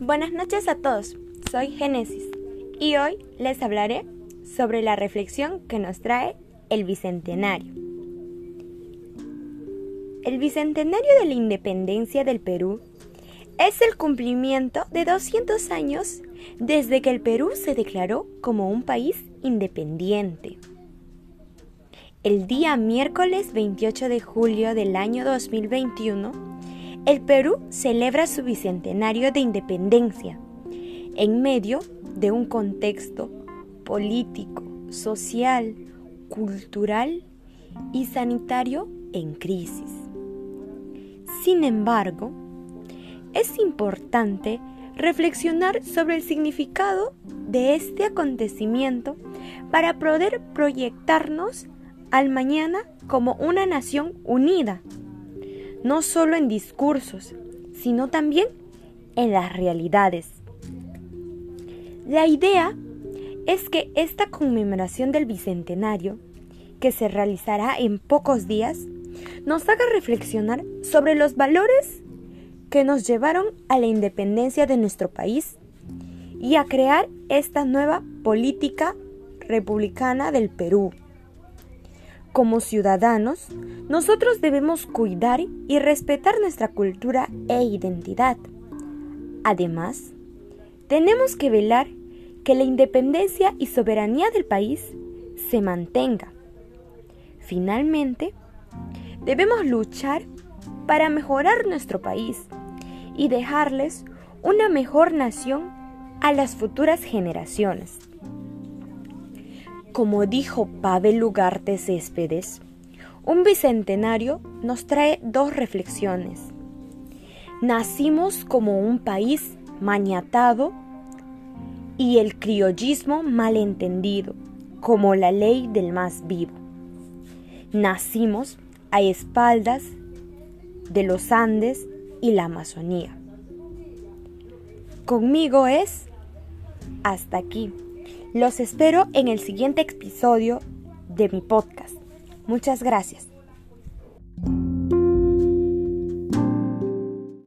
Buenas noches a todos, soy Génesis y hoy les hablaré sobre la reflexión que nos trae el Bicentenario. El Bicentenario de la Independencia del Perú es el cumplimiento de 200 años desde que el Perú se declaró como un país independiente. El día miércoles 28 de julio del año 2021, el Perú celebra su bicentenario de independencia en medio de un contexto político, social, cultural y sanitario en crisis. Sin embargo, es importante reflexionar sobre el significado de este acontecimiento para poder proyectarnos al mañana como una nación unida no solo en discursos, sino también en las realidades. La idea es que esta conmemoración del Bicentenario, que se realizará en pocos días, nos haga reflexionar sobre los valores que nos llevaron a la independencia de nuestro país y a crear esta nueva política republicana del Perú. Como ciudadanos, nosotros debemos cuidar y respetar nuestra cultura e identidad. Además, tenemos que velar que la independencia y soberanía del país se mantenga. Finalmente, debemos luchar para mejorar nuestro país y dejarles una mejor nación a las futuras generaciones. Como dijo Pavel Ugarte Céspedes, un bicentenario nos trae dos reflexiones. Nacimos como un país maniatado y el criollismo malentendido, como la ley del más vivo. Nacimos a espaldas de los Andes y la Amazonía. Conmigo es hasta aquí. Los espero en el siguiente episodio de mi podcast. Muchas gracias.